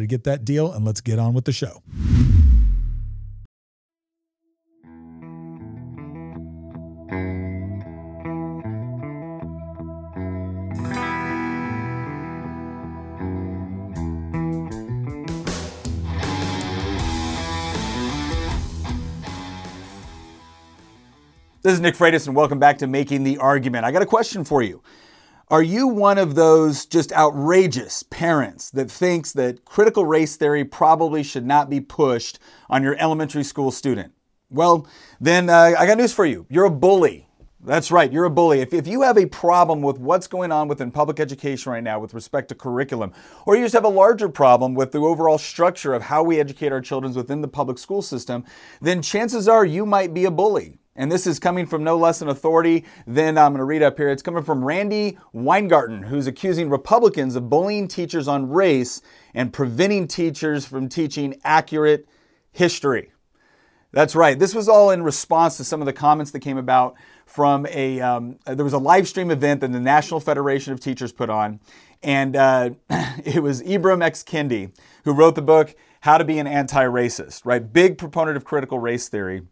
to get that deal, and let's get on with the show. This is Nick Freitas, and welcome back to Making the Argument. I got a question for you. Are you one of those just outrageous parents that thinks that critical race theory probably should not be pushed on your elementary school student? Well, then uh, I got news for you. You're a bully. That's right, you're a bully. If, if you have a problem with what's going on within public education right now with respect to curriculum, or you just have a larger problem with the overall structure of how we educate our children within the public school system, then chances are you might be a bully. And this is coming from no less an authority than I'm going to read up here. It's coming from Randi Weingarten, who's accusing Republicans of bullying teachers on race and preventing teachers from teaching accurate history. That's right. This was all in response to some of the comments that came about from a. Um, there was a live stream event that the National Federation of Teachers put on, and uh, it was Ibram X. Kendi who wrote the book How to Be an Anti-Racist. Right, big proponent of critical race theory.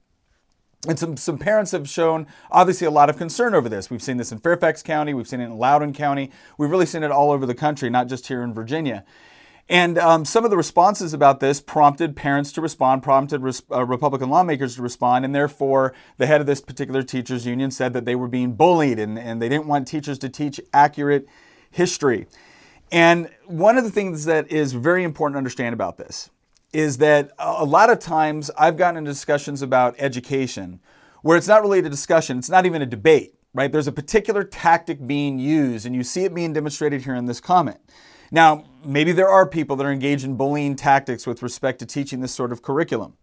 And some, some parents have shown obviously a lot of concern over this. We've seen this in Fairfax County, we've seen it in Loudoun County, we've really seen it all over the country, not just here in Virginia. And um, some of the responses about this prompted parents to respond, prompted res- uh, Republican lawmakers to respond, and therefore the head of this particular teachers union said that they were being bullied and, and they didn't want teachers to teach accurate history. And one of the things that is very important to understand about this is that a lot of times I've gotten into discussions about education where it's not really a discussion, it's not even a debate, right? There's a particular tactic being used, and you see it being demonstrated here in this comment. Now, maybe there are people that are engaged in bullying tactics with respect to teaching this sort of curriculum.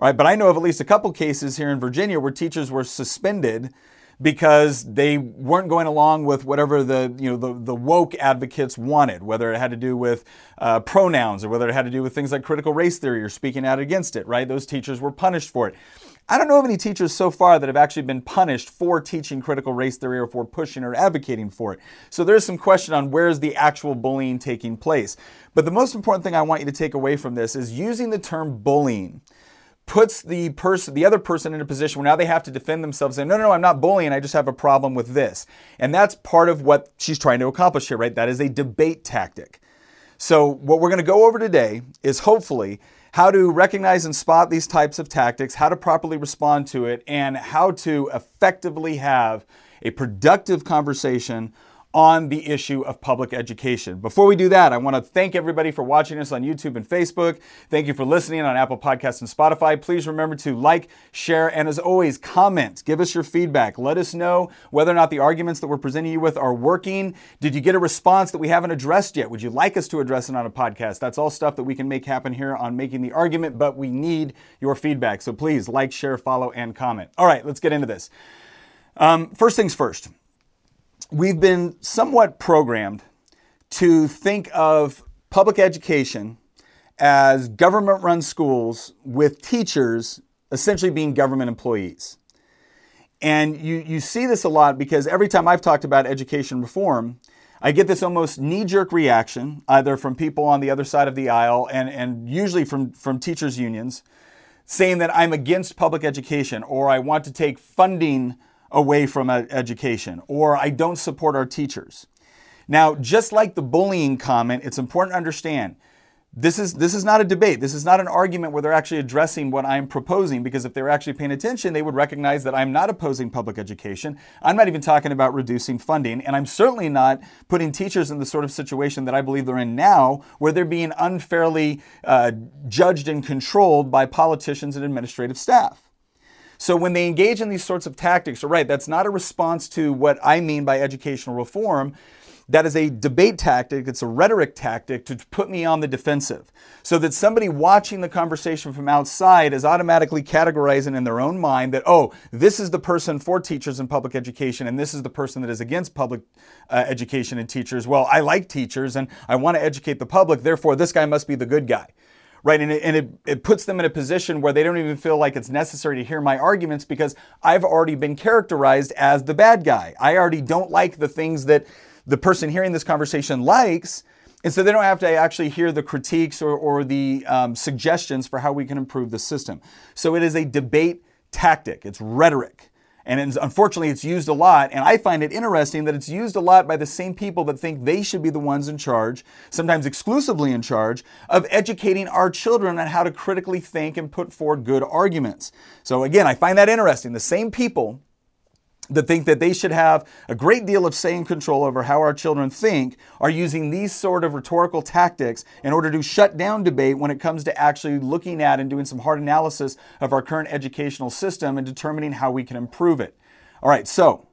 Right, but I know of at least a couple cases here in Virginia where teachers were suspended because they weren't going along with whatever the you know the, the woke advocates wanted, whether it had to do with uh, pronouns or whether it had to do with things like critical race theory or speaking out against it. Right? Those teachers were punished for it. I don't know of any teachers so far that have actually been punished for teaching critical race theory or for pushing or advocating for it. So there's some question on where's the actual bullying taking place. But the most important thing I want you to take away from this is using the term bullying puts the person, the other person in a position where now they have to defend themselves saying, no, no, no, I'm not bullying. I just have a problem with this. And that's part of what she's trying to accomplish here, right? That is a debate tactic. So what we're going to go over today is hopefully how to recognize and spot these types of tactics, how to properly respond to it, and how to effectively have a productive conversation on the issue of public education. Before we do that, I want to thank everybody for watching us on YouTube and Facebook. Thank you for listening on Apple Podcasts and Spotify. Please remember to like, share, and as always, comment. Give us your feedback. Let us know whether or not the arguments that we're presenting you with are working. Did you get a response that we haven't addressed yet? Would you like us to address it on a podcast? That's all stuff that we can make happen here on Making the Argument, but we need your feedback. So please like, share, follow, and comment. All right, let's get into this. Um, first things first we've been somewhat programmed to think of public education as government run schools with teachers essentially being government employees. And you, you see this a lot because every time I've talked about education reform, I get this almost knee jerk reaction, either from people on the other side of the aisle and, and usually from, from teachers' unions, saying that I'm against public education or I want to take funding away from education, or I don't support our teachers. Now, just like the bullying comment, it's important to understand this is this is not a debate. This is not an argument where they're actually addressing what I'm proposing because if they were actually paying attention, they would recognize that I'm not opposing public education. I'm not even talking about reducing funding, and I'm certainly not putting teachers in the sort of situation that I believe they're in now, where they're being unfairly uh, judged and controlled by politicians and administrative staff. So when they engage in these sorts of tactics, right, that's not a response to what I mean by educational reform. That is a debate tactic, it's a rhetoric tactic to put me on the defensive. So that somebody watching the conversation from outside is automatically categorizing in their own mind that, oh, this is the person for teachers and public education, and this is the person that is against public uh, education and teachers. Well, I like teachers and I want to educate the public, therefore, this guy must be the good guy right? And, it, and it, it puts them in a position where they don't even feel like it's necessary to hear my arguments because I've already been characterized as the bad guy. I already don't like the things that the person hearing this conversation likes. And so they don't have to actually hear the critiques or, or the um, suggestions for how we can improve the system. So it is a debate tactic, it's rhetoric. And it's, unfortunately, it's used a lot. And I find it interesting that it's used a lot by the same people that think they should be the ones in charge, sometimes exclusively in charge, of educating our children on how to critically think and put forward good arguments. So, again, I find that interesting. The same people that think that they should have a great deal of say and control over how our children think are using these sort of rhetorical tactics in order to shut down debate when it comes to actually looking at and doing some hard analysis of our current educational system and determining how we can improve it. All right, so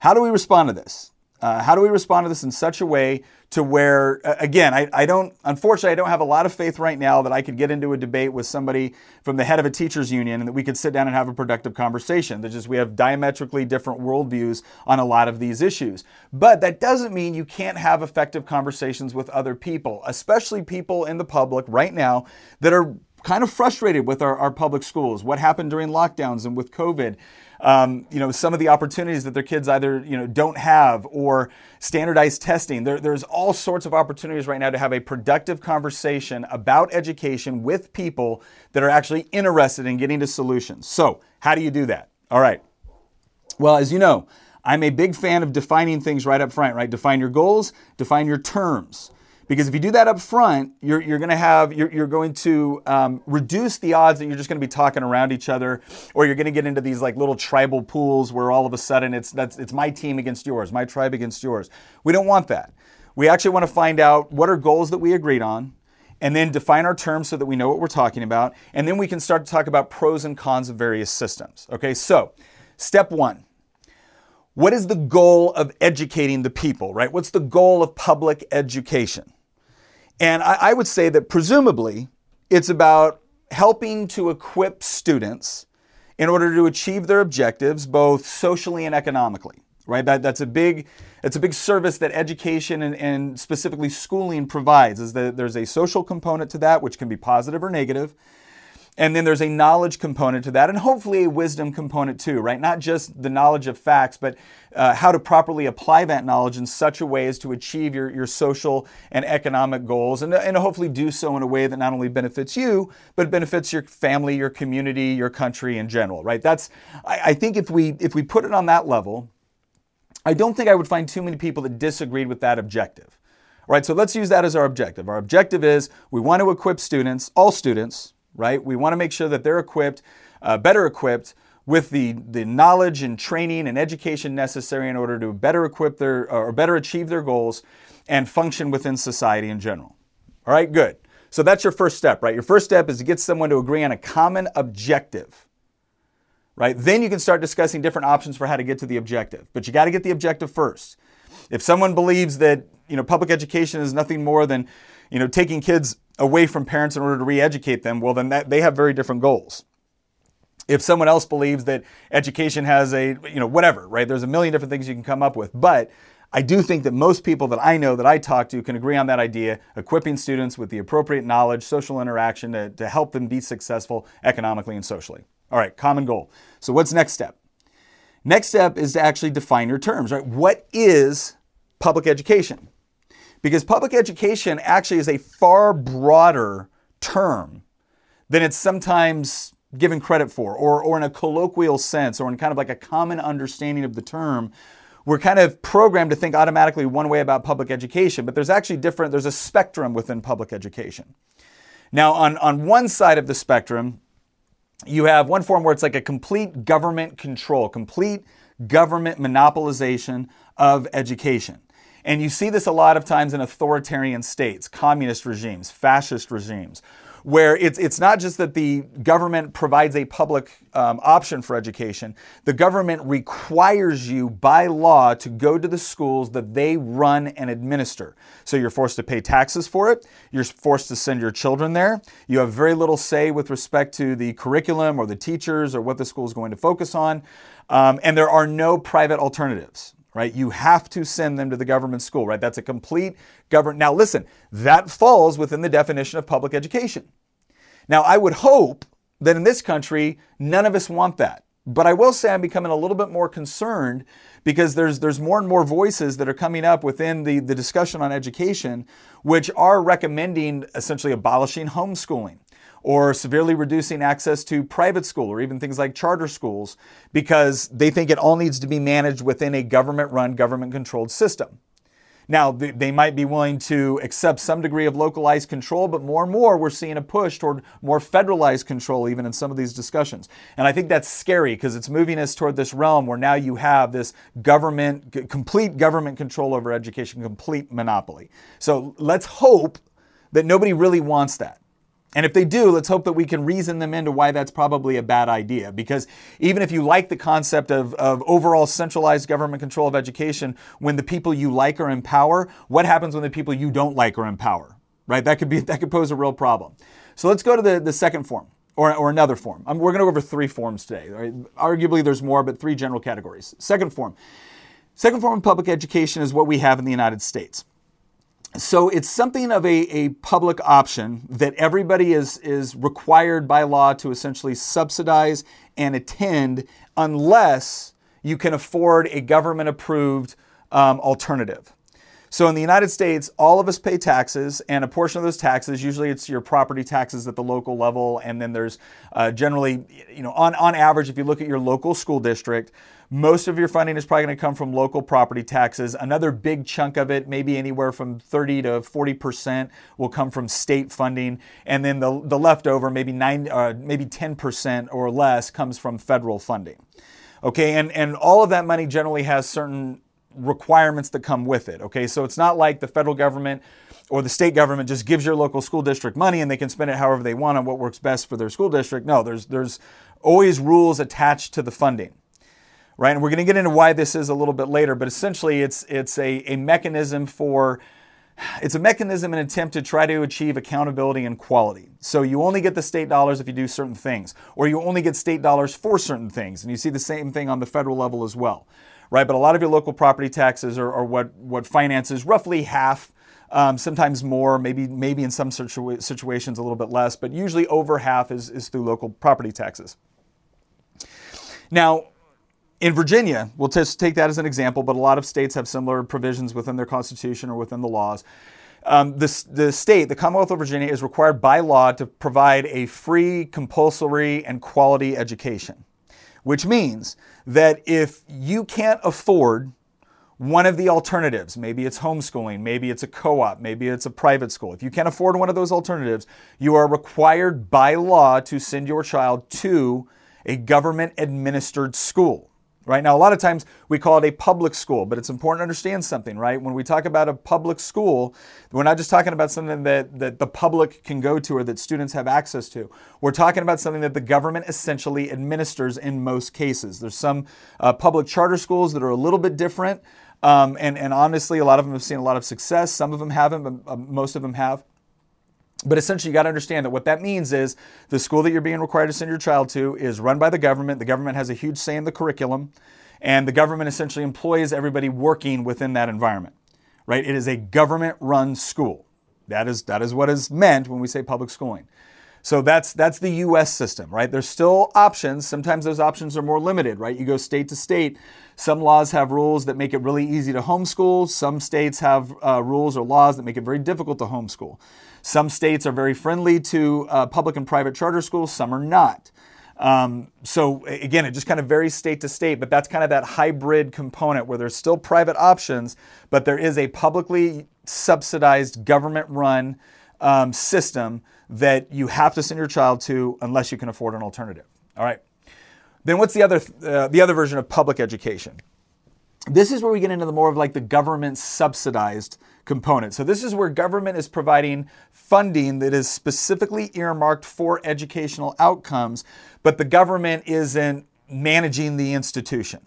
how do we respond to this? Uh, how do we respond to this in such a way to where, again, I, I, don't, unfortunately, I don't have a lot of faith right now that I could get into a debate with somebody from the head of a teachers union and that we could sit down and have a productive conversation. That just we have diametrically different worldviews on a lot of these issues. But that doesn't mean you can't have effective conversations with other people, especially people in the public right now that are kind of frustrated with our, our public schools, what happened during lockdowns and with COVID um, you know, some of the opportunities that their kids either, you know, don't have or standardized testing. There, there's all sorts of opportunities right now to have a productive conversation about education with people that are actually interested in getting to solutions. So, how do you do that? All right. Well, as you know, I'm a big fan of defining things right up front, right? Define your goals, define your terms. Because if you do that up front, you're, you're going to have you're, you're going to um, reduce the odds that you're just going to be talking around each other, or you're going to get into these like little tribal pools where all of a sudden it's that's it's my team against yours, my tribe against yours. We don't want that. We actually want to find out what are goals that we agreed on, and then define our terms so that we know what we're talking about, and then we can start to talk about pros and cons of various systems. Okay, so step one. What is the goal of educating the people, right? What's the goal of public education? And I, I would say that presumably it's about helping to equip students in order to achieve their objectives, both socially and economically. Right? That, that's a big it's a big service that education and, and specifically schooling provides. Is that there's a social component to that, which can be positive or negative, and then there's a knowledge component to that, and hopefully a wisdom component too, right? Not just the knowledge of facts, but uh, how to properly apply that knowledge in such a way as to achieve your, your social and economic goals, and, and hopefully do so in a way that not only benefits you, but benefits your family, your community, your country in general, right? That's, I, I think if we, if we put it on that level, I don't think I would find too many people that disagreed with that objective. All right, so let's use that as our objective. Our objective is we want to equip students, all students, right? We want to make sure that they're equipped, uh, better equipped with the, the knowledge and training and education necessary in order to better equip their or better achieve their goals and function within society in general. All right, good. So that's your first step, right? Your first step is to get someone to agree on a common objective. Right? Then you can start discussing different options for how to get to the objective. But you got to get the objective first. If someone believes that, you know, public education is nothing more than, you know, taking kids away from parents in order to re-educate them, well then that, they have very different goals. If someone else believes that education has a, you know, whatever, right? There's a million different things you can come up with. But I do think that most people that I know that I talk to can agree on that idea, equipping students with the appropriate knowledge, social interaction to, to help them be successful economically and socially. All right, common goal. So what's next step? Next step is to actually define your terms, right? What is public education? Because public education actually is a far broader term than it's sometimes given credit for, or, or in a colloquial sense, or in kind of like a common understanding of the term. we're kind of programmed to think automatically one way about public education, but there's actually different, there's a spectrum within public education. Now, on, on one side of the spectrum, you have one form where it's like a complete government control, complete government monopolization of education. And you see this a lot of times in authoritarian states, communist regimes, fascist regimes, where it's, it's not just that the government provides a public um, option for education, the government requires you by law to go to the schools that they run and administer. So you're forced to pay taxes for it, you're forced to send your children there, you have very little say with respect to the curriculum or the teachers or what the school is going to focus on, um, and there are no private alternatives right? You have to send them to the government school, right? That's a complete government. Now, listen, that falls within the definition of public education. Now, I would hope that in this country, none of us want that. But I will say I'm becoming a little bit more concerned because there's, there's more and more voices that are coming up within the, the discussion on education, which are recommending essentially abolishing homeschooling or severely reducing access to private school or even things like charter schools because they think it all needs to be managed within a government run, government controlled system. Now, they might be willing to accept some degree of localized control, but more and more we're seeing a push toward more federalized control, even in some of these discussions. And I think that's scary because it's moving us toward this realm where now you have this government, complete government control over education, complete monopoly. So let's hope that nobody really wants that. And if they do, let's hope that we can reason them into why that's probably a bad idea. Because even if you like the concept of, of overall centralized government control of education, when the people you like are in power, what happens when the people you don't like are in power? Right? That could be that could pose a real problem. So let's go to the, the second form. Or, or another form. Um, we're going to go over three forms today. Right? Arguably, there's more, but three general categories. Second form. Second form of public education is what we have in the United States so it's something of a, a public option that everybody is, is required by law to essentially subsidize and attend unless you can afford a government approved um, alternative. So in the United States, all of us pay taxes, and a portion of those taxes, usually it's your property taxes at the local level, and then there's uh, generally, you know, on, on average, if you look at your local school district, most of your funding is probably going to come from local property taxes. Another big chunk of it, maybe anywhere from 30 to 40%, will come from state funding, and then the, the leftover, maybe nine, uh, maybe 10% or less, comes from federal funding. Okay, and, and all of that money generally has certain requirements that come with it. Okay, so it's not like the federal government or the state government just gives your local school district money and they can spend it however they want on what works best for their school district. No, there's there's always rules attached to the funding. Right? And we're going to get into why this is a little bit later, but essentially it's it's a, a mechanism for it's a mechanism and attempt to try to achieve accountability and quality. So you only get the state dollars if you do certain things, or you only get state dollars for certain things. And you see the same thing on the federal level as well right? But a lot of your local property taxes are, are what, what finances roughly half, um, sometimes more, maybe, maybe in some situa- situations a little bit less, but usually over half is, is through local property taxes. Now, in Virginia, we'll just take that as an example, but a lot of states have similar provisions within their constitution or within the laws. Um, the, the state, the Commonwealth of Virginia, is required by law to provide a free, compulsory, and quality education which means that if you can't afford one of the alternatives, maybe it's homeschooling, maybe it's a co op, maybe it's a private school, if you can't afford one of those alternatives, you are required by law to send your child to a government administered school right? Now, a lot of times we call it a public school, but it's important to understand something, right? When we talk about a public school, we're not just talking about something that, that the public can go to or that students have access to. We're talking about something that the government essentially administers in most cases. There's some uh, public charter schools that are a little bit different. Um, and, and honestly, a lot of them have seen a lot of success. Some of them haven't, but uh, most of them have. But essentially, you got to understand that what that means is the school that you're being required to send your child to is run by the government. The government has a huge say in the curriculum, and the government essentially employs everybody working within that environment. Right? It is a government-run school. That is that is what is meant when we say public schooling. So that's that's the U.S. system, right? There's still options. Sometimes those options are more limited, right? You go state to state. Some laws have rules that make it really easy to homeschool. Some states have uh, rules or laws that make it very difficult to homeschool. Some states are very friendly to uh, public and private charter schools, some are not. Um, so again, it just kind of varies state to state, but that's kind of that hybrid component where there's still private options, but there is a publicly subsidized government run um, system that you have to send your child to unless you can afford an alternative. All right. Then what's the other uh, the other version of public education? This is where we get into the more of like the government subsidized component. So this is where government is providing funding that is specifically earmarked for educational outcomes, but the government isn't managing the institution.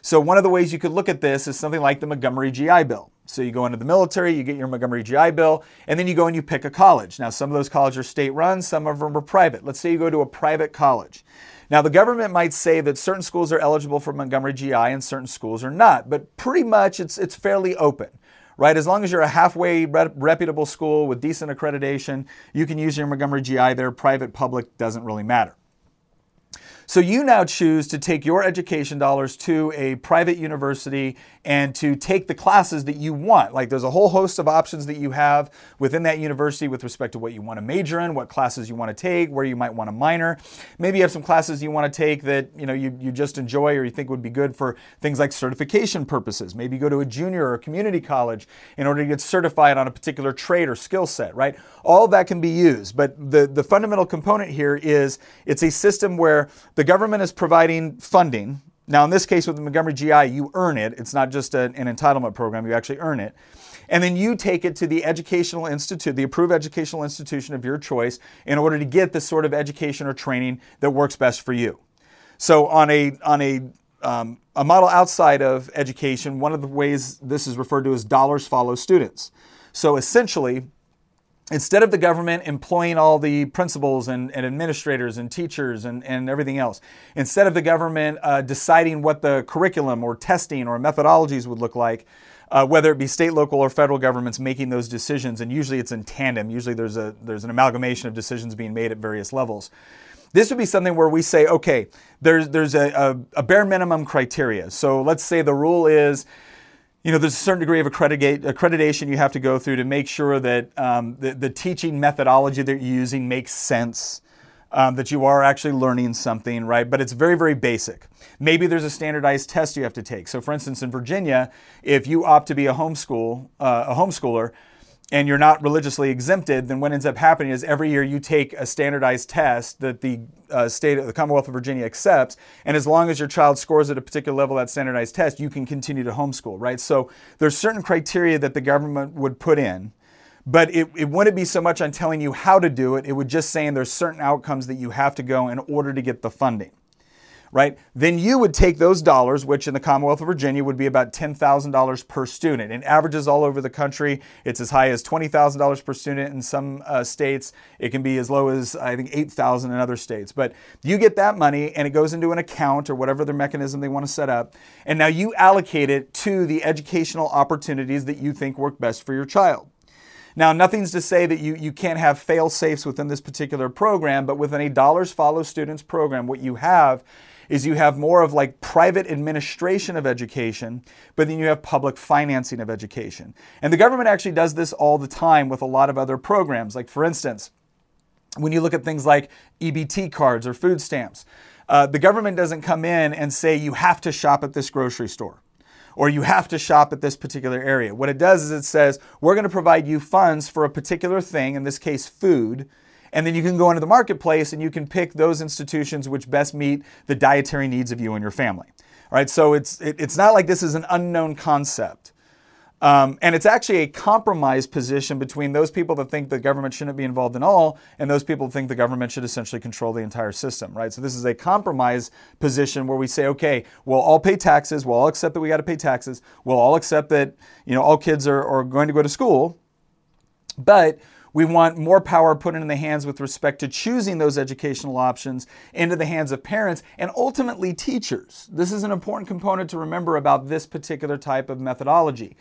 So one of the ways you could look at this is something like the Montgomery GI Bill. So you go into the military, you get your Montgomery GI Bill, and then you go and you pick a college. Now some of those colleges are state run, some of them are private. Let's say you go to a private college. Now, the government might say that certain schools are eligible for Montgomery GI and certain schools are not, but pretty much it's, it's fairly open, right? As long as you're a halfway reputable school with decent accreditation, you can use your Montgomery GI there. Private, public doesn't really matter. So you now choose to take your education dollars to a private university and to take the classes that you want. Like there's a whole host of options that you have within that university with respect to what you want to major in, what classes you want to take, where you might want to minor. Maybe you have some classes you want to take that you know you, you just enjoy or you think would be good for things like certification purposes. Maybe go to a junior or a community college in order to get certified on a particular trade or skill set, right? All that can be used. But the, the fundamental component here is it's a system where the government is providing funding now, in this case with the Montgomery GI, you earn it. It's not just a, an entitlement program, you actually earn it. And then you take it to the educational institute, the approved educational institution of your choice, in order to get the sort of education or training that works best for you. So, on a, on a, um, a model outside of education, one of the ways this is referred to as dollars follow students. So, essentially, instead of the government employing all the principals and, and administrators and teachers and, and everything else, instead of the government uh, deciding what the curriculum or testing or methodologies would look like, uh, whether it be state, local, or federal governments making those decisions, and usually it's in tandem. Usually there's a there's an amalgamation of decisions being made at various levels. This would be something where we say, okay, there's there's a, a, a bare minimum criteria. So let's say the rule is you know, there's a certain degree of accreditation you have to go through to make sure that um, the, the, teaching methodology that you're using makes sense, um, that you are actually learning something, right? But it's very, very basic. Maybe there's a standardized test you have to take. So, for instance, in Virginia, if you opt to be a homeschool, uh, a homeschooler, and you're not religiously exempted, then what ends up happening is every year you take a standardized test that the uh, state, of the Commonwealth of Virginia accepts, and as long as your child scores at a particular level that standardized test, you can continue to homeschool, right? So there's certain criteria that the government would put in, but it, it wouldn't be so much on telling you how to do it. It would just saying there's certain outcomes that you have to go in order to get the funding right? Then you would take those dollars, which in the Commonwealth of Virginia would be about $10,000 per student. In averages all over the country, it's as high as $20,000 per student in some uh, states. It can be as low as, I think, 8,000 in other states. But you get that money and it goes into an account or whatever their mechanism they want to set up. And now you allocate it to the educational opportunities that you think work best for your child. Now, nothing's to say that you, you can't have fail safes within this particular program, but within a dollars follow students program, what you have is you have more of like private administration of education, but then you have public financing of education. And the government actually does this all the time with a lot of other programs. Like, for instance, when you look at things like EBT cards or food stamps, uh, the government doesn't come in and say you have to shop at this grocery store or you have to shop at this particular area. What it does is it says, we're going to provide you funds for a particular thing, in this case, food, and then you can go into the marketplace and you can pick those institutions which best meet the dietary needs of you and your family. All right, so it's, it, it's not like this is an unknown concept. Um, and it's actually a compromise position between those people that think the government shouldn't be involved in all and those people that think the government should essentially control the entire system, right? So this is a compromise position where we say, okay, we'll all pay taxes, we'll all accept that we got to pay taxes, we'll all accept that, you know, all kids are, are going to go to school, but we want more power put in the hands with respect to choosing those educational options into the hands of parents and ultimately teachers. This is an important component to remember about this particular type of methodology.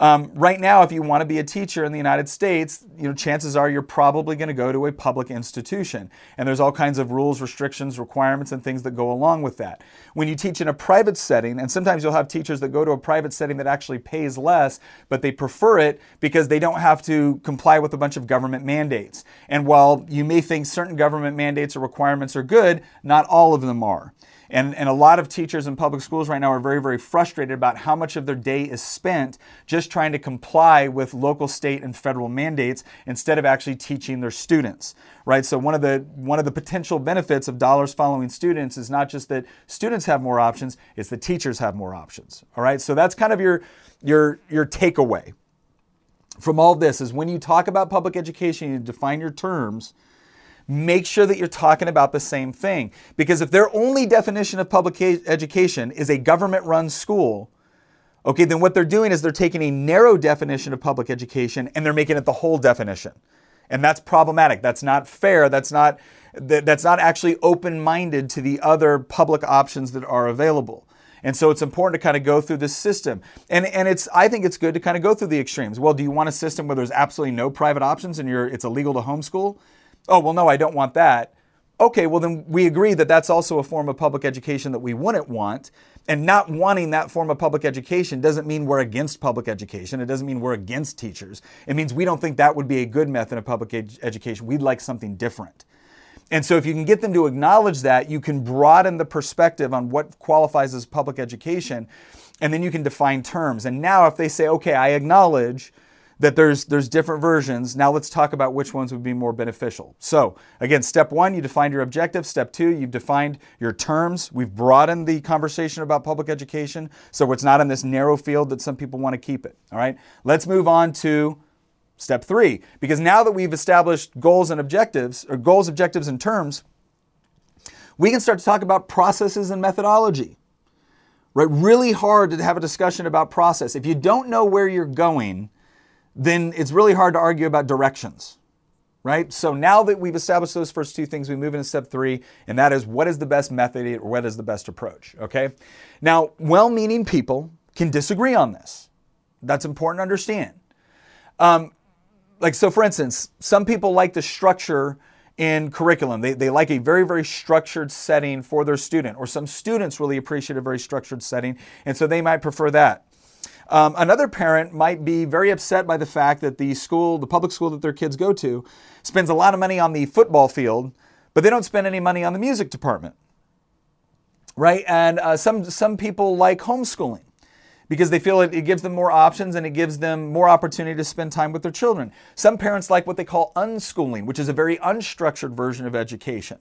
Um, right now, if you want to be a teacher in the United States, you know, chances are you're probably going to go to a public institution. And there's all kinds of rules, restrictions, requirements, and things that go along with that. When you teach in a private setting, and sometimes you'll have teachers that go to a private setting that actually pays less, but they prefer it because they don't have to comply with a bunch of government mandates. And while you may think certain government mandates or requirements are good, not all of them are. And, and a lot of teachers in public schools right now are very, very frustrated about how much of their day is spent just trying to comply with local, state, and federal mandates instead of actually teaching their students. Right? So one of the one of the potential benefits of dollars following students is not just that students have more options, it's that teachers have more options. All right. So that's kind of your your your takeaway from all this is when you talk about public education, you define your terms make sure that you're talking about the same thing. Because if their only definition of public education is a government run school, okay, then what they're doing is they're taking a narrow definition of public education and they're making it the whole definition. And that's problematic. That's not fair. That's not that's not actually open-minded to the other public options that are available. And so it's important to kind of go through this system. And, and it's I think it's good to kind of go through the extremes. Well, do you want a system where there's absolutely no private options and you're it's illegal to homeschool? Oh, well, no, I don't want that. Okay, well, then we agree that that's also a form of public education that we wouldn't want. And not wanting that form of public education doesn't mean we're against public education. It doesn't mean we're against teachers. It means we don't think that would be a good method of public ed- education. We'd like something different. And so, if you can get them to acknowledge that, you can broaden the perspective on what qualifies as public education, and then you can define terms. And now, if they say, okay, I acknowledge that there's there's different versions. Now let's talk about which ones would be more beneficial. So again, step one, you defined your objective. Step two, you've defined your terms. We've broadened the conversation about public education, so it's not in this narrow field that some people want to keep it. All right. Let's move on to step three, because now that we've established goals and objectives, or goals, objectives, and terms, we can start to talk about processes and methodology. Right? Really hard to have a discussion about process. If you don't know where you're going, then it's really hard to argue about directions, right? So now that we've established those first two things, we move into step three, and that is what is the best method or what is the best approach, okay? Now, well meaning people can disagree on this. That's important to understand. Um, like, so for instance, some people like the structure in curriculum. They, they like a very, very structured setting for their student, or some students really appreciate a very structured setting, and so they might prefer that. Um, another parent might be very upset by the fact that the school, the public school that their kids go to, spends a lot of money on the football field, but they don't spend any money on the music department. Right? And uh, some, some people like homeschooling because they feel it, it gives them more options and it gives them more opportunity to spend time with their children. Some parents like what they call unschooling, which is a very unstructured version of education.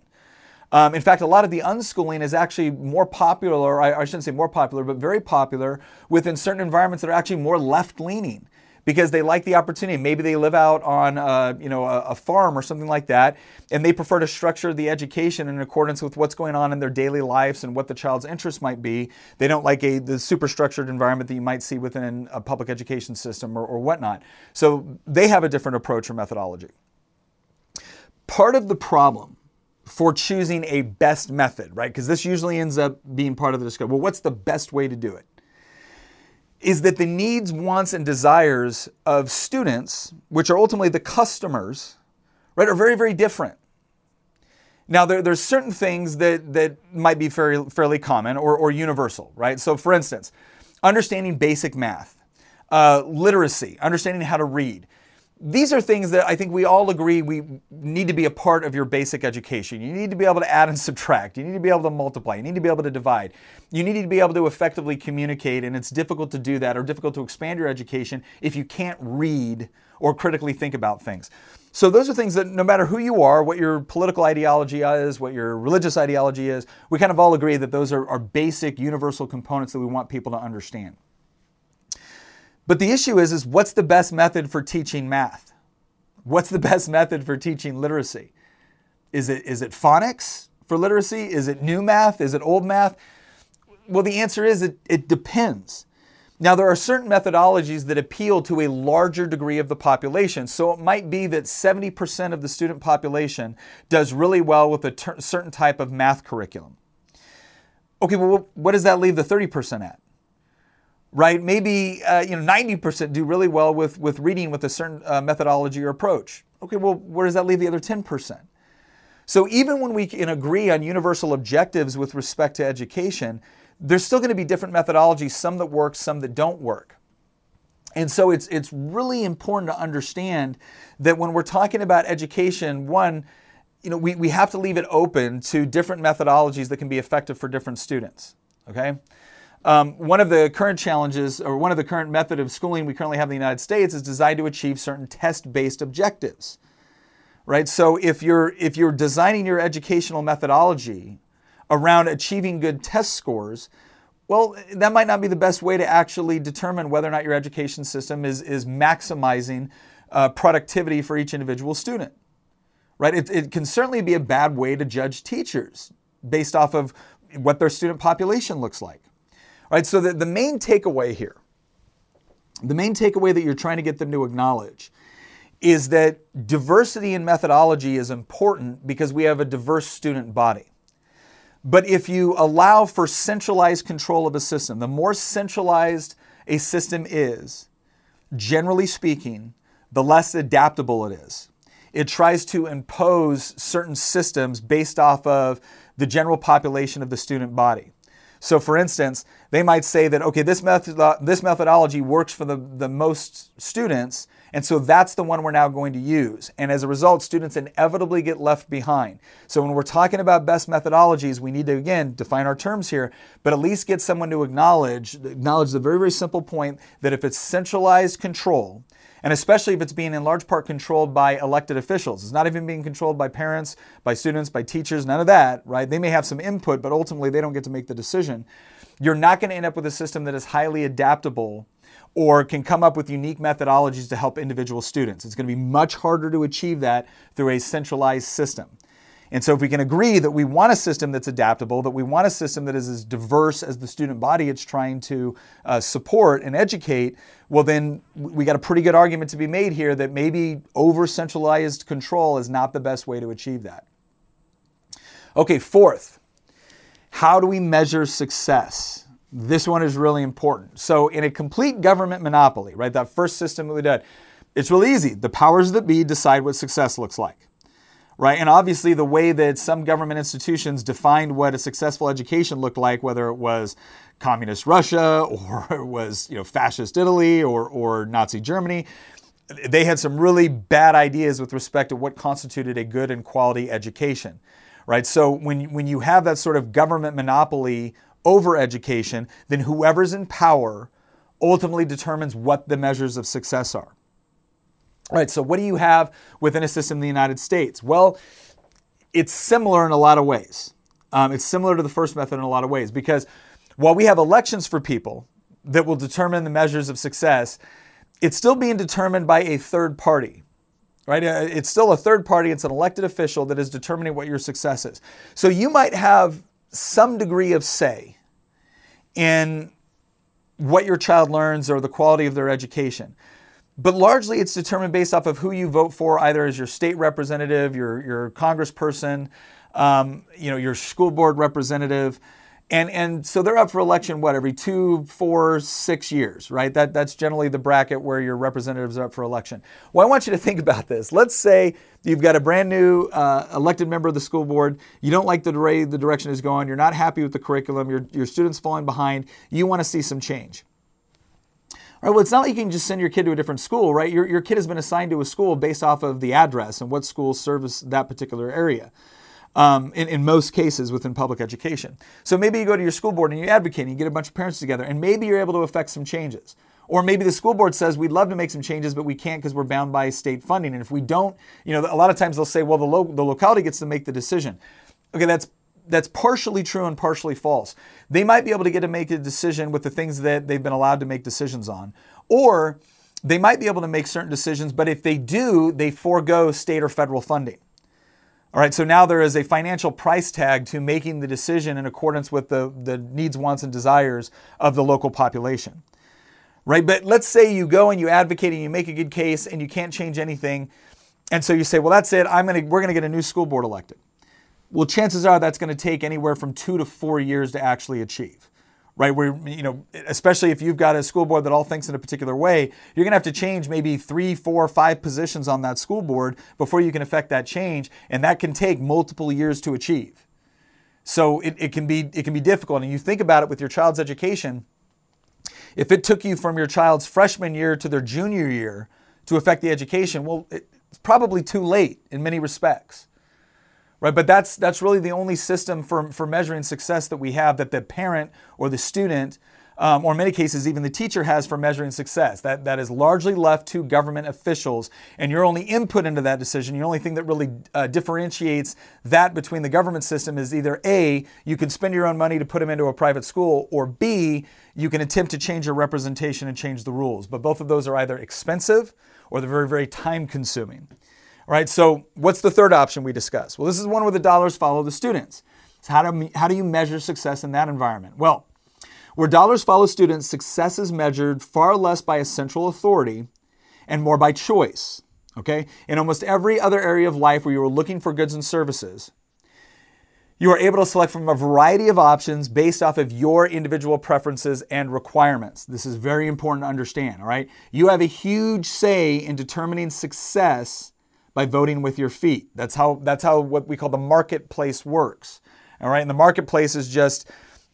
Um, in fact, a lot of the unschooling is actually more popular, or I, I shouldn't say more popular, but very popular within certain environments that are actually more left leaning because they like the opportunity. Maybe they live out on uh, you know a, a, farm or something like that, and they prefer to structure the education in accordance with what's going on in their daily lives and what the child's interests might be. They don't like a the super structured environment that you might see within a public education system or, or whatnot. So they have a different approach or methodology. Part of the problem for choosing a best method, right? Because this usually ends up being part of the discussion. Well, what's the best way to do it? Is that the needs, wants, and desires of students, which are ultimately the customers, right, are very, very different. Now, there, there's certain things that, that might be fairly, fairly common or, or universal, right? So, for instance, understanding basic math, uh, literacy, understanding how to read, these are things that I think we all agree we need to be a part of your basic education. You need to be able to add and subtract. You need to be able to multiply. You need to be able to divide. You need to be able to effectively communicate, and it's difficult to do that or difficult to expand your education if you can't read or critically think about things. So, those are things that no matter who you are, what your political ideology is, what your religious ideology is, we kind of all agree that those are, are basic, universal components that we want people to understand. But the issue is, is what's the best method for teaching math? What's the best method for teaching literacy? Is it, is it phonics for literacy? Is it new math? Is it old math? Well, the answer is it, it depends. Now, there are certain methodologies that appeal to a larger degree of the population. So it might be that 70% of the student population does really well with a ter- certain type of math curriculum. Okay, well, what does that leave the 30% at? Right? Maybe uh, you know 90% do really well with, with reading with a certain uh, methodology or approach. Okay, well, where does that leave the other 10%? So even when we can agree on universal objectives with respect to education, there's still going to be different methodologies, some that work, some that don't work. And so it's it's really important to understand that when we're talking about education, one, you know, we, we have to leave it open to different methodologies that can be effective for different students. Okay? Um, one of the current challenges, or one of the current method of schooling we currently have in the United States, is designed to achieve certain test-based objectives. Right? So if you're if you're designing your educational methodology around achieving good test scores, well, that might not be the best way to actually determine whether or not your education system is, is maximizing uh, productivity for each individual student. Right? It, it can certainly be a bad way to judge teachers based off of what their student population looks like. Right? So the, the main takeaway here, the main takeaway that you're trying to get them to acknowledge is that diversity in methodology is important because we have a diverse student body. But if you allow for centralized control of a system, the more centralized a system is, generally speaking, the less adaptable it is. It tries to impose certain systems based off of the general population of the student body. So, for instance, they might say that, okay, this, method, this methodology works for the, the most students, and so that's the one we're now going to use. And as a result, students inevitably get left behind. So when we're talking about best methodologies, we need to, again, define our terms here, but at least get someone to acknowledge, acknowledge the very, very simple point that if it's centralized control, and especially if it's being in large part controlled by elected officials. It's not even being controlled by parents, by students, by teachers, none of that, right? They may have some input, but ultimately they don't get to make the decision. You're not going to end up with a system that is highly adaptable or can come up with unique methodologies to help individual students. It's going to be much harder to achieve that through a centralized system. And so, if we can agree that we want a system that's adaptable, that we want a system that is as diverse as the student body it's trying to uh, support and educate, well, then we got a pretty good argument to be made here that maybe over centralized control is not the best way to achieve that. Okay, fourth, how do we measure success? This one is really important. So, in a complete government monopoly, right, that first system that we did, it's really easy. The powers that be decide what success looks like, right? And obviously, the way that some government institutions defined what a successful education looked like, whether it was communist Russia or was you know fascist Italy or or Nazi Germany, they had some really bad ideas with respect to what constituted a good and quality education, right? So when when you have that sort of government monopoly over education, then whoever's in power ultimately determines what the measures of success are. All right, so what do you have within a system in the United States? Well, it's similar in a lot of ways. Um, it's similar to the first method in a lot of ways because while we have elections for people that will determine the measures of success, it's still being determined by a third party right? Uh, it's still a third party, it's an elected official that is determining what your success is. So you might have some degree of say in what your child learns or the quality of their education. But largely it's determined based off of who you vote for, either as your state representative, your, your congressperson, um, you know, your school board representative. And, and so they're up for election, what, every two, four, six years, right? That, that's generally the bracket where your representatives are up for election. Well, I want you to think about this. Let's say you've got a brand new uh, elected member of the school board. You don't like the way the direction is going. You're not happy with the curriculum. Your, your student's falling behind. You want to see some change. All right, well, it's not like you can just send your kid to a different school, right? Your, your kid has been assigned to a school based off of the address and what schools service that particular area um, in, in most cases within public education. So maybe you go to your school board and you advocate and you get a bunch of parents together and maybe you're able to affect some changes. Or maybe the school board says we'd love to make some changes, but we can't because we're bound by state funding. And if we don't, you know, a lot of times they'll say, well, the, lo- the locality gets to make the decision. Okay, that's that's partially true and partially false. They might be able to get to make a decision with the things that they've been allowed to make decisions on, or they might be able to make certain decisions, but if they do, they forego state or federal funding. All right, so now there is a financial price tag to making the decision in accordance with the, the needs, wants, and desires of the local population. Right, but let's say you go and you advocate and you make a good case and you can't change anything. And so you say, well, that's it. I'm gonna, we're going to get a new school board elected. Well, chances are that's going to take anywhere from two to four years to actually achieve. Right? Where, you know, especially if you've got a school board that all thinks in a particular way, you're going to have to change maybe three, four, five positions on that school board before you can affect that change. And that can take multiple years to achieve. So it, it, can be, it can be difficult. And you think about it with your child's education. If it took you from your child's freshman year to their junior year to affect the education, well, it's probably too late in many respects right? But that's that's really the only system for, for measuring success that we have that the parent or the student, um, or in many cases even the teacher has for measuring success. That that is largely left to government officials, and your only input into that decision, your only thing that really uh, differentiates that between the government system is either a you can spend your own money to put them into a private school, or b you can attempt to change your representation and change the rules. But both of those are either expensive or they're very very time consuming. Right, so what's the third option we discuss? Well, this is one where the dollars follow the students. So how do, how do you measure success in that environment? Well, where dollars follow students, success is measured far less by a central authority and more by choice. Okay? In almost every other area of life where you are looking for goods and services, you are able to select from a variety of options based off of your individual preferences and requirements. This is very important to understand, all right? You have a huge say in determining success by voting with your feet. That's how that's how what we call the marketplace works. All right, and the marketplace is just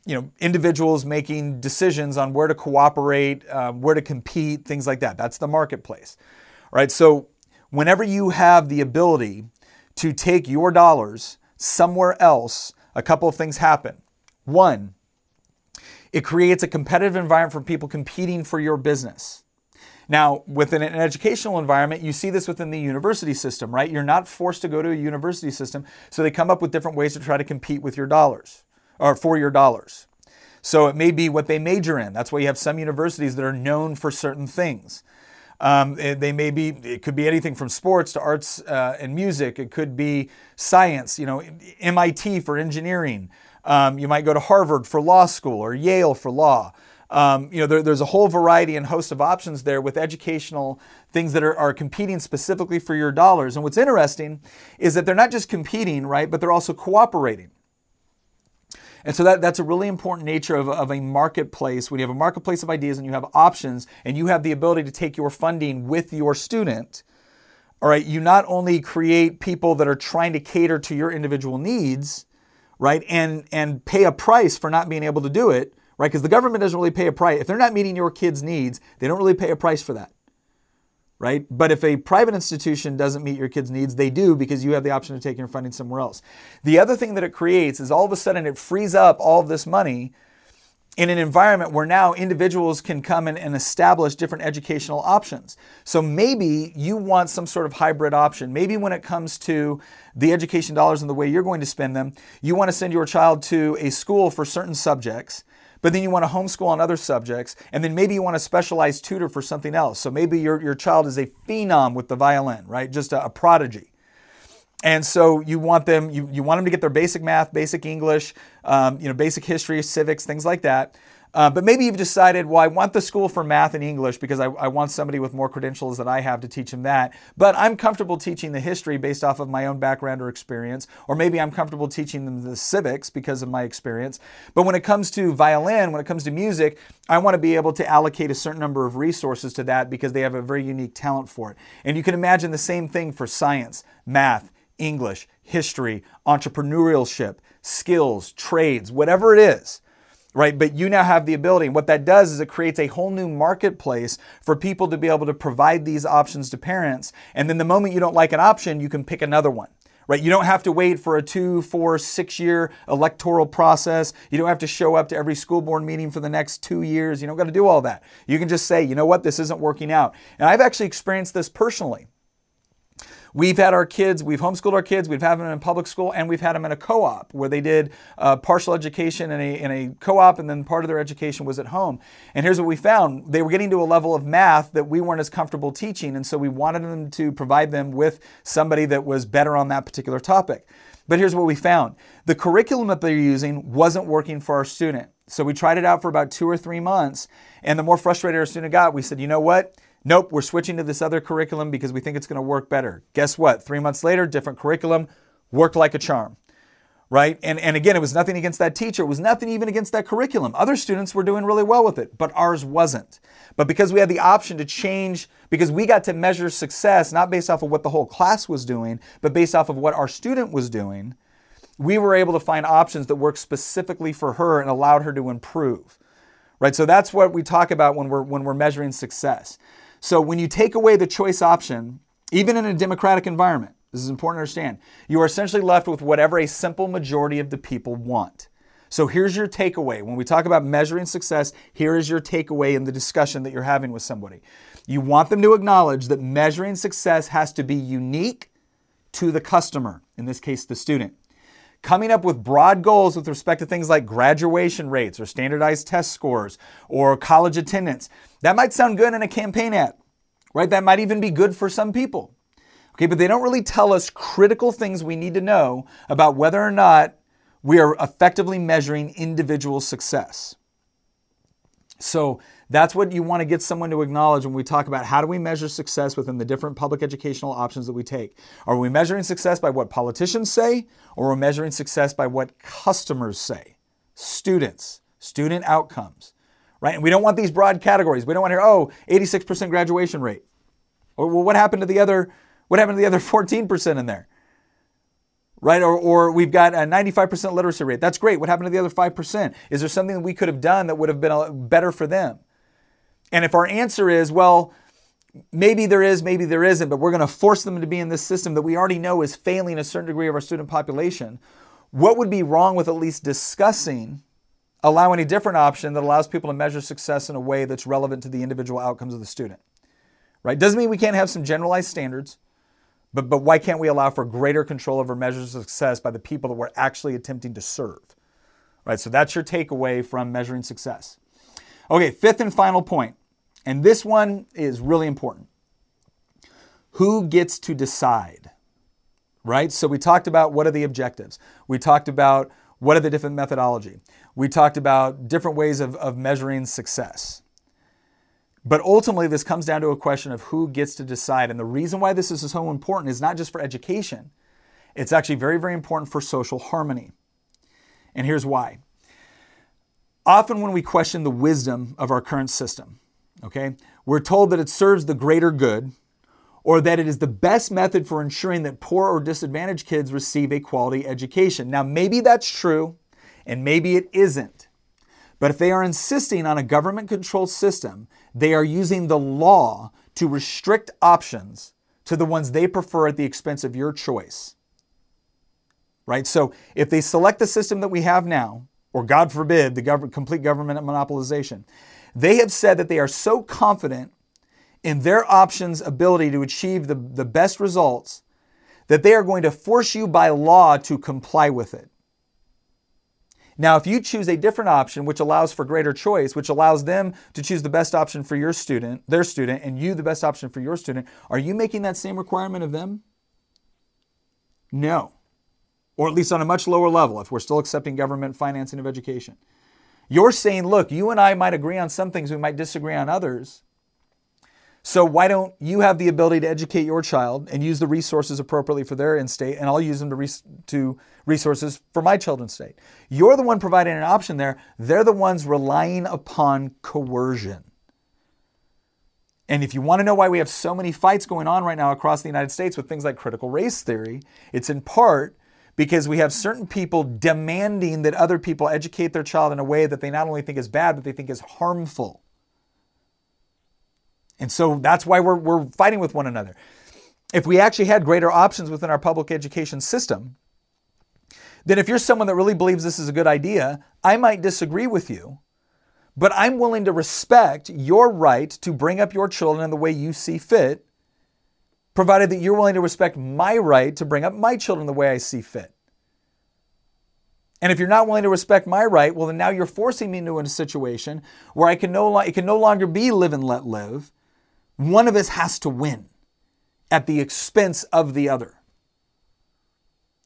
you know individuals making decisions on where to cooperate, um, where to compete, things like that. That's the marketplace. All right, so whenever you have the ability to take your dollars somewhere else, a couple of things happen. One, it creates a competitive environment for people competing for your business. Now, within an educational environment, you see this within the university system, right? You're not forced to go to a university system, so they come up with different ways to try to compete with your dollars or for your dollars. So it may be what they major in. That's why you have some universities that are known for certain things. Um, they may be, it could be anything from sports to arts uh, and music. It could be science, you know, MIT for engineering. Um, you might go to Harvard for law school or Yale for law. Um, you know, there, there's a whole variety and host of options there with educational things that are, are competing specifically for your dollars. And what's interesting is that they're not just competing, right, but they're also cooperating. And so that, that's a really important nature of, of a marketplace. When you have a marketplace of ideas and you have options and you have the ability to take your funding with your student, all right, you not only create people that are trying to cater to your individual needs, right, and, and pay a price for not being able to do it, right? Because the government doesn't really pay a price. If they're not meeting your kids' needs, they don't really pay a price for that, right? But if a private institution doesn't meet your kids' needs, they do because you have the option of taking your funding somewhere else. The other thing that it creates is all of a sudden it frees up all this money in an environment where now individuals can come in and establish different educational options. So maybe you want some sort of hybrid option. Maybe when it comes to the education dollars and the way you're going to spend them, you want to send your child to a school for certain subjects but then you want to homeschool on other subjects, and then maybe you want a specialized tutor for something else. So maybe your, your child is a phenom with the violin, right? Just a, a prodigy. And so you want them, you, you want them to get their basic math, basic English, um, you know, basic history, civics, things like that. Uh, but maybe you've decided, well, I want the school for math and English because I, I, want somebody with more credentials than I have to teach them that. But I'm comfortable teaching the history based off of my own background or experience. Or maybe I'm comfortable teaching them the civics because of my experience. But when it comes to violin, when it comes to music, I want to be able to allocate a certain number of resources to that because they have a very unique talent for it. And you can imagine the same thing for science, math, English, history, entrepreneurship, skills, trades, whatever it is right? But you now have the ability. What that does is it creates a whole new marketplace for people to be able to provide these options to parents. And then the moment you don't like an option, you can pick another one. Right? You don't have to wait for a two, four, six year electoral process. You don't have to show up to every school board meeting for the next two years. You don't got to do all that. You can just say, you know what, this isn't working out. And I've actually experienced this personally. We've had our kids, we've homeschooled our kids, we've had them in public school, and we've had them in a co op where they did uh, partial education in a, in a co op, and then part of their education was at home. And here's what we found they were getting to a level of math that we weren't as comfortable teaching, and so we wanted them to provide them with somebody that was better on that particular topic. But here's what we found the curriculum that they're using wasn't working for our student. So we tried it out for about two or three months, and the more frustrated our student got, we said, you know what? Nope, we're switching to this other curriculum because we think it's going to work better. Guess what? Three months later, different curriculum, worked like a charm. right? And, and again, it was nothing against that teacher. It was nothing even against that curriculum. Other students were doing really well with it, but ours wasn't. But because we had the option to change, because we got to measure success not based off of what the whole class was doing, but based off of what our student was doing, we were able to find options that worked specifically for her and allowed her to improve. Right? So that's what we talk about when we're when we're measuring success. So when you take away the choice option, even in a democratic environment, this is important to understand. You are essentially left with whatever a simple majority of the people want. So here's your takeaway. When we talk about measuring success, here is your takeaway in the discussion that you're having with somebody. You want them to acknowledge that measuring success has to be unique to the customer, in this case, the student. Coming up with broad goals with respect to things like graduation rates or standardized test scores or college attendance, that might sound good in a campaign ad, right? That might even be good for some people. Okay, but they don't really tell us critical things we need to know about whether or not we are effectively measuring individual success. So that's what you want to get someone to acknowledge when we talk about how do we measure success within the different public educational options that we take. Are we measuring success by what politicians say, or are we measuring success by what customers say? Students, student outcomes, right? And we don't want these broad categories. We don't want to hear, oh, 86% graduation rate. Or well, what happened to the other what happened to the other 14% in there? Right? Or, or we've got a 95% literacy rate. That's great. What happened to the other 5%? Is there something that we could have done that would have been better for them? And if our answer is, well, maybe there is, maybe there isn't, but we're going to force them to be in this system that we already know is failing a certain degree of our student population, what would be wrong with at least discussing allowing a different option that allows people to measure success in a way that's relevant to the individual outcomes of the student? Right? Doesn't mean we can't have some generalized standards. But, but why can't we allow for greater control over measures of success by the people that we're actually attempting to serve? Right, so that's your takeaway from measuring success. Okay, fifth and final point, and this one is really important. Who gets to decide? Right? So we talked about what are the objectives. We talked about what are the different methodology. We talked about different ways of, of measuring success. But ultimately, this comes down to a question of who gets to decide. And the reason why this is so important is not just for education, it's actually very, very important for social harmony. And here's why. Often, when we question the wisdom of our current system, okay, we're told that it serves the greater good or that it is the best method for ensuring that poor or disadvantaged kids receive a quality education. Now, maybe that's true, and maybe it isn't. But if they are insisting on a government controlled system, they are using the law to restrict options to the ones they prefer at the expense of your choice. Right? So if they select the system that we have now, or God forbid, the gov- complete government monopolization, they have said that they are so confident in their options' ability to achieve the, the best results that they are going to force you by law to comply with it. Now, if you choose a different option, which allows for greater choice, which allows them to choose the best option for your student, their student, and you the best option for your student, are you making that same requirement of them? No. Or at least on a much lower level, if we're still accepting government financing of education. You're saying, look, you and I might agree on some things, we might disagree on others. So why don't you have the ability to educate your child and use the resources appropriately for their end state, and I'll use them to, res- to resources for my children's state. You're the one providing an option there. They're the ones relying upon coercion. And if you want to know why we have so many fights going on right now across the United States with things like critical race theory, it's in part because we have certain people demanding that other people educate their child in a way that they not only think is bad, but they think is harmful. And so that's why we're, we're fighting with one another. If we actually had greater options within our public education system, then if you're someone that really believes this is a good idea, I might disagree with you, but I'm willing to respect your right to bring up your children in the way you see fit, provided that you're willing to respect my right to bring up my children the way I see fit. And if you're not willing to respect my right, well, then now you're forcing me into a situation where I can no it can no longer be live and let live. One of us has to win at the expense of the other.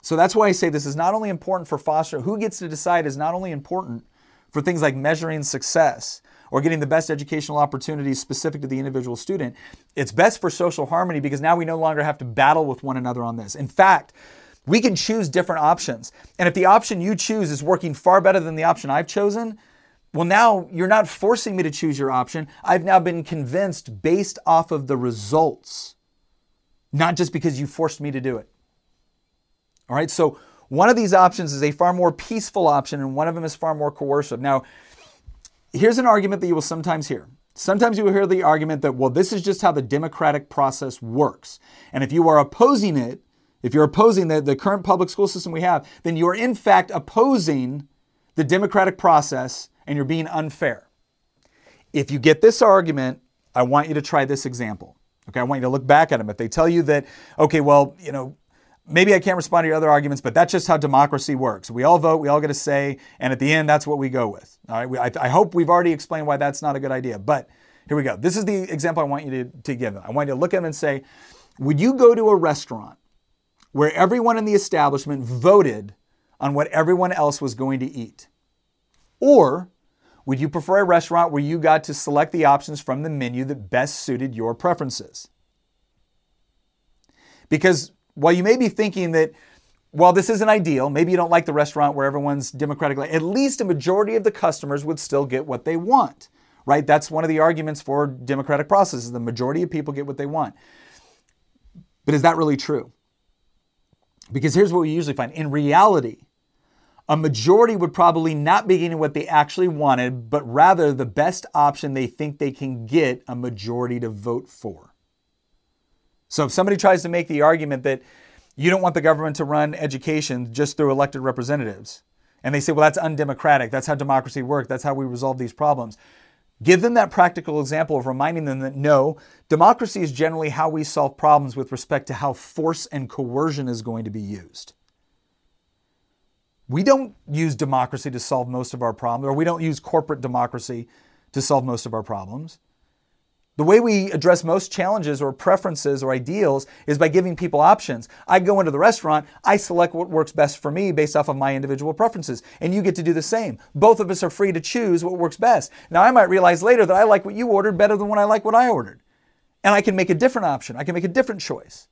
So that's why I say this is not only important for foster, who gets to decide is not only important for things like measuring success or getting the best educational opportunities specific to the individual student. It's best for social harmony because now we no longer have to battle with one another on this. In fact, We can choose different options. And if the option you choose is working far better than the option I've chosen, well, now you're not forcing me to choose your option. I've now been convinced based off of the results, not just because you forced me to do it. All right, so one of these options is a far more peaceful option, and one of them is far more coercive. Now, here's an argument that you will sometimes hear. Sometimes you will hear the argument that, well, this is just how the democratic process works. And if you are opposing it, if you're opposing the, the current public school system we have, then you are in fact opposing the democratic process and you're being unfair. If you get this argument, I want you to try this example. Okay, I want you to look back at them. If they tell you that, okay, well, you know, maybe I can't respond to your other arguments, but that's just how democracy works. We all vote, we all get a say, and at the end, that's what we go with. All right, we, I, I, hope we've already explained why that's not a good idea, but here we go. This is the example I want you to, to give. I want you to look at them and say, would you go to a restaurant where everyone in the establishment voted on what everyone else was going to eat? Or would you prefer a restaurant where you got to select the options from the menu that best suited your preferences? Because while you may be thinking that while this isn't ideal, maybe you don't like the restaurant where everyone's democratically, at least a majority of the customers would still get what they want, right? That's one of the arguments for democratic processes. The majority of people get what they want. But is that really true? Because here's what we usually find. In reality, a majority would probably not be getting what they actually wanted, but rather the best option they think they can get a majority to vote for. So if somebody tries to make the argument that you don't want the government to run education just through elected representatives, and they say, well, that's undemocratic, that's how democracy works, that's how we resolve these problems. Give them that practical example of reminding them that no, democracy is generally how we solve problems with respect to how force and coercion is going to be used. We don't use democracy to solve most of our problems, or we don't use corporate democracy to solve most of our problems. The way we address most challenges or preferences or ideals is by giving people options. I go into the restaurant, I select what works best for me based off of my individual preferences, and you get to do the same. Both of us are free to choose what works best. Now, I might realize later that I like what you ordered better than when I like what I ordered. And I can make a different option, I can make a different choice.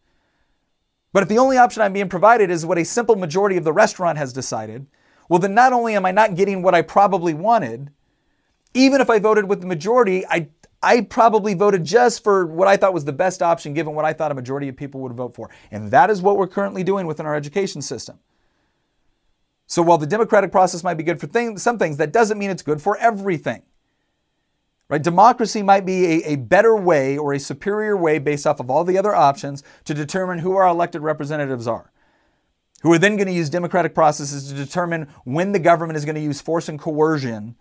But if the only option I'm being provided is what a simple majority of the restaurant has decided, well, then not only am I not getting what I probably wanted, even if I voted with the majority, I, I probably voted just for what I thought was the best option given what I thought a majority of people would vote for. And that is what we're currently doing within our education system. So while the democratic process might be good for some things, that doesn't mean it's good for everything. Right? Democracy might be a, a better way or a superior way based off of all the other options to determine who our elected representatives are, who are then going to use democratic processes to determine when the government is going to use force and coercion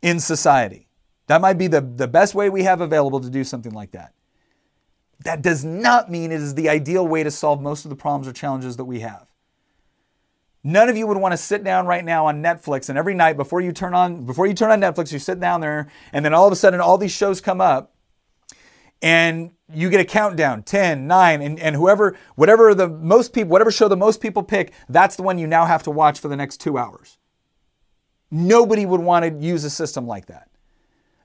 in society. That might be the, the best way we have available to do something like that. That does not mean it is the ideal way to solve most of the problems or challenges that we have. None of you would want to sit down right now on Netflix and every night before you turn on before you turn on Netflix, you sit down there and then all of a sudden all these shows come up and you get a countdown 10 9 and, and whoever whatever the most people whatever show the most people pick that's the one you now have to watch for the next two hours nobody would want to use a system like that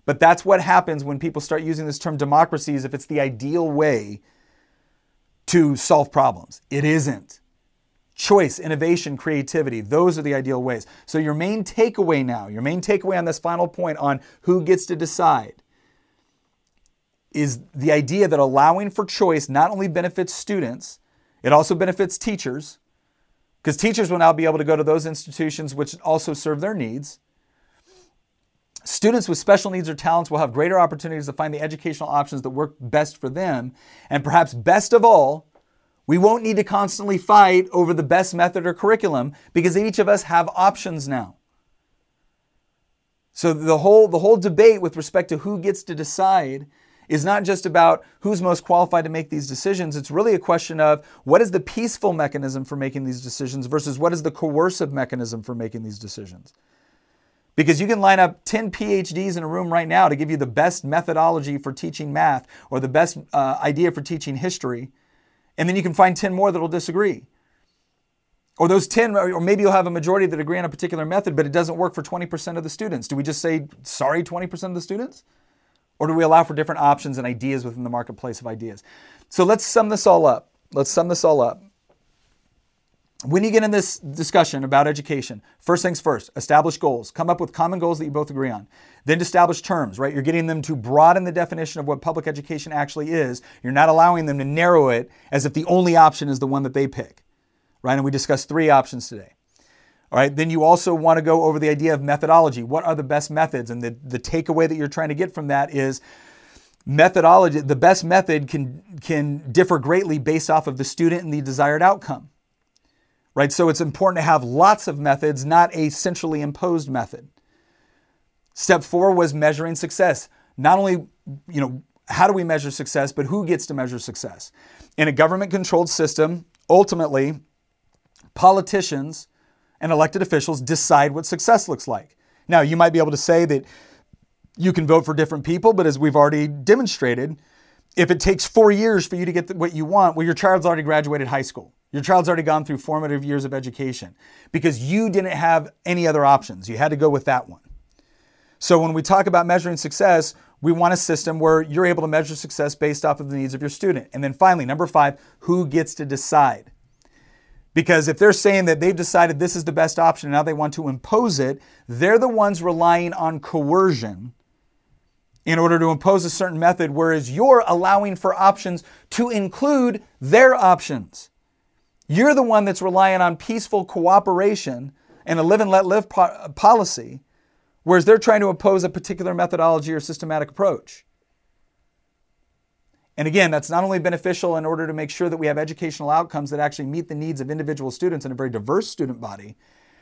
but that's what happens when people start using this term democracy as if it's the ideal way to solve problems it isn't choice, innovation, creativity. Those are the ideal ways. So, your main takeaway now, your main takeaway on this final point on who gets to decide is the idea that allowing for choice not only benefits students, it also benefits teachers, because teachers will now be able to go to those institutions which also serve their needs. Students with special needs or talents will have greater opportunities to find the educational options that work best for them. And perhaps best of all, we won't need to constantly fight over the best method or curriculum because each of us have options now. So the whole, the whole debate with respect to who gets to decide is not just about who's most qualified to make these decisions. It's really a question of what is the peaceful mechanism for making these decisions versus what is the coercive mechanism for making these decisions. Because you can line up 10 PhDs in a room right now to give you the best methodology for teaching math or the best uh, idea for teaching history and then you can find 10 more that'll disagree. Or those 10, or maybe you'll have a majority that agree on a particular method, but it doesn't work for 20% of the students. Do we just say, sorry, 20% of the students? Or do we allow for different options and ideas within the marketplace of ideas? So let's sum this all up. Let's sum this all up. When you get in this discussion about education, first things first, establish goals. Come up with common goals that you both agree on. Then establish terms, right? You're getting them to broaden the definition of what public education actually is. You're not allowing them to narrow it as if the only option is the one that they pick, right? And we discussed three options today. All right, then you also want to go over the idea of methodology. What are the best methods? And the, the takeaway that you're trying to get from that is methodology, the best method can, can differ greatly based off of the student and the desired outcome right? So it's important to have lots of methods, not a centrally imposed method. Step four was measuring success. Not only, you know, how do we measure success, but who gets to measure success? In a government controlled system, ultimately, politicians and elected officials decide what success looks like. Now, you might be able to say that you can vote for different people, but as we've already demonstrated, if it takes four years for you to get what you want, well, your child's already graduated high school. Your child's already gone through formative years of education because you didn't have any other options. You had to go with that one. So when we talk about measuring success, we want a system where you're able to measure success based off of the needs of your student. And then finally, number five, who gets to decide? Because if they're saying that they've decided this is the best option and now they want to impose it, they're the ones relying on coercion in order to impose a certain method, whereas you're allowing for options to include their options. You're the one that's relying on peaceful cooperation and a live and let live po- policy, whereas they're trying to oppose a particular methodology or systematic approach. And again, that's not only beneficial in order to make sure that we have educational outcomes that actually meet the needs of individual students in a very diverse student body,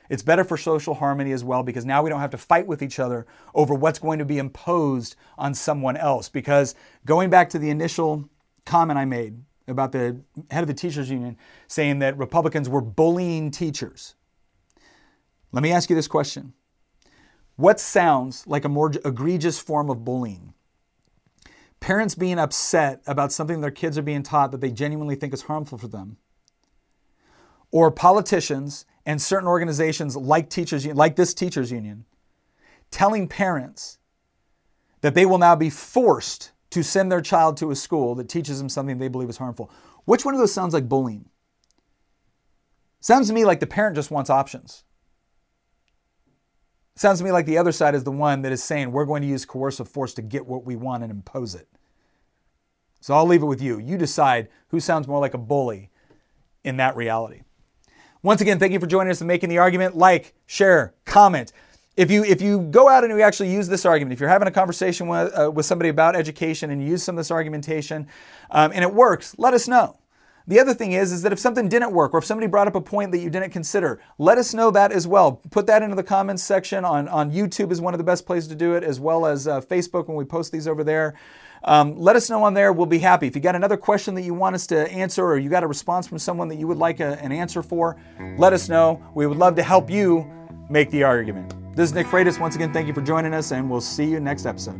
it's better for social harmony as well because now we don't have to fight with each other over what's going to be imposed on someone else. Because going back to the initial comment I made about the head of the teachers union saying that Republicans were bullying teachers. Let me ask you this question. What sounds like a more egregious form of bullying? Parents being upset about something their kids are being taught that they genuinely think is harmful for them. Or politicians and certain organizations like teachers like this teachers union telling parents that they will now be forced to send their child to a school that teaches them something they believe is harmful. Which one of those sounds like bullying? Sounds to me like the parent just wants options. Sounds to me like the other side is the one that is saying we're going to use coercive force to get what we want and impose it. So I'll leave it with you. You decide who sounds more like a bully in that reality. Once again, thank you for joining us and making the argument. Like, share, comment. If you if you go out and you actually use this argument, if you're having a conversation with, uh, with somebody about education and you use some of this argumentation, um, and it works, let us know. The other thing is, is that if something didn't work or if somebody brought up a point that you didn't consider, let us know that as well. Put that into the comments section on, on YouTube is one of the best places to do it, as well as uh, Facebook when we post these over there. Um, let us know on there. We'll be happy. If you got another question that you want us to answer or you got a response from someone that you would like a, an answer for, let us know. We would love to help you make the argument. This is Nick Freitas. Once again, thank you for joining us, and we'll see you next episode.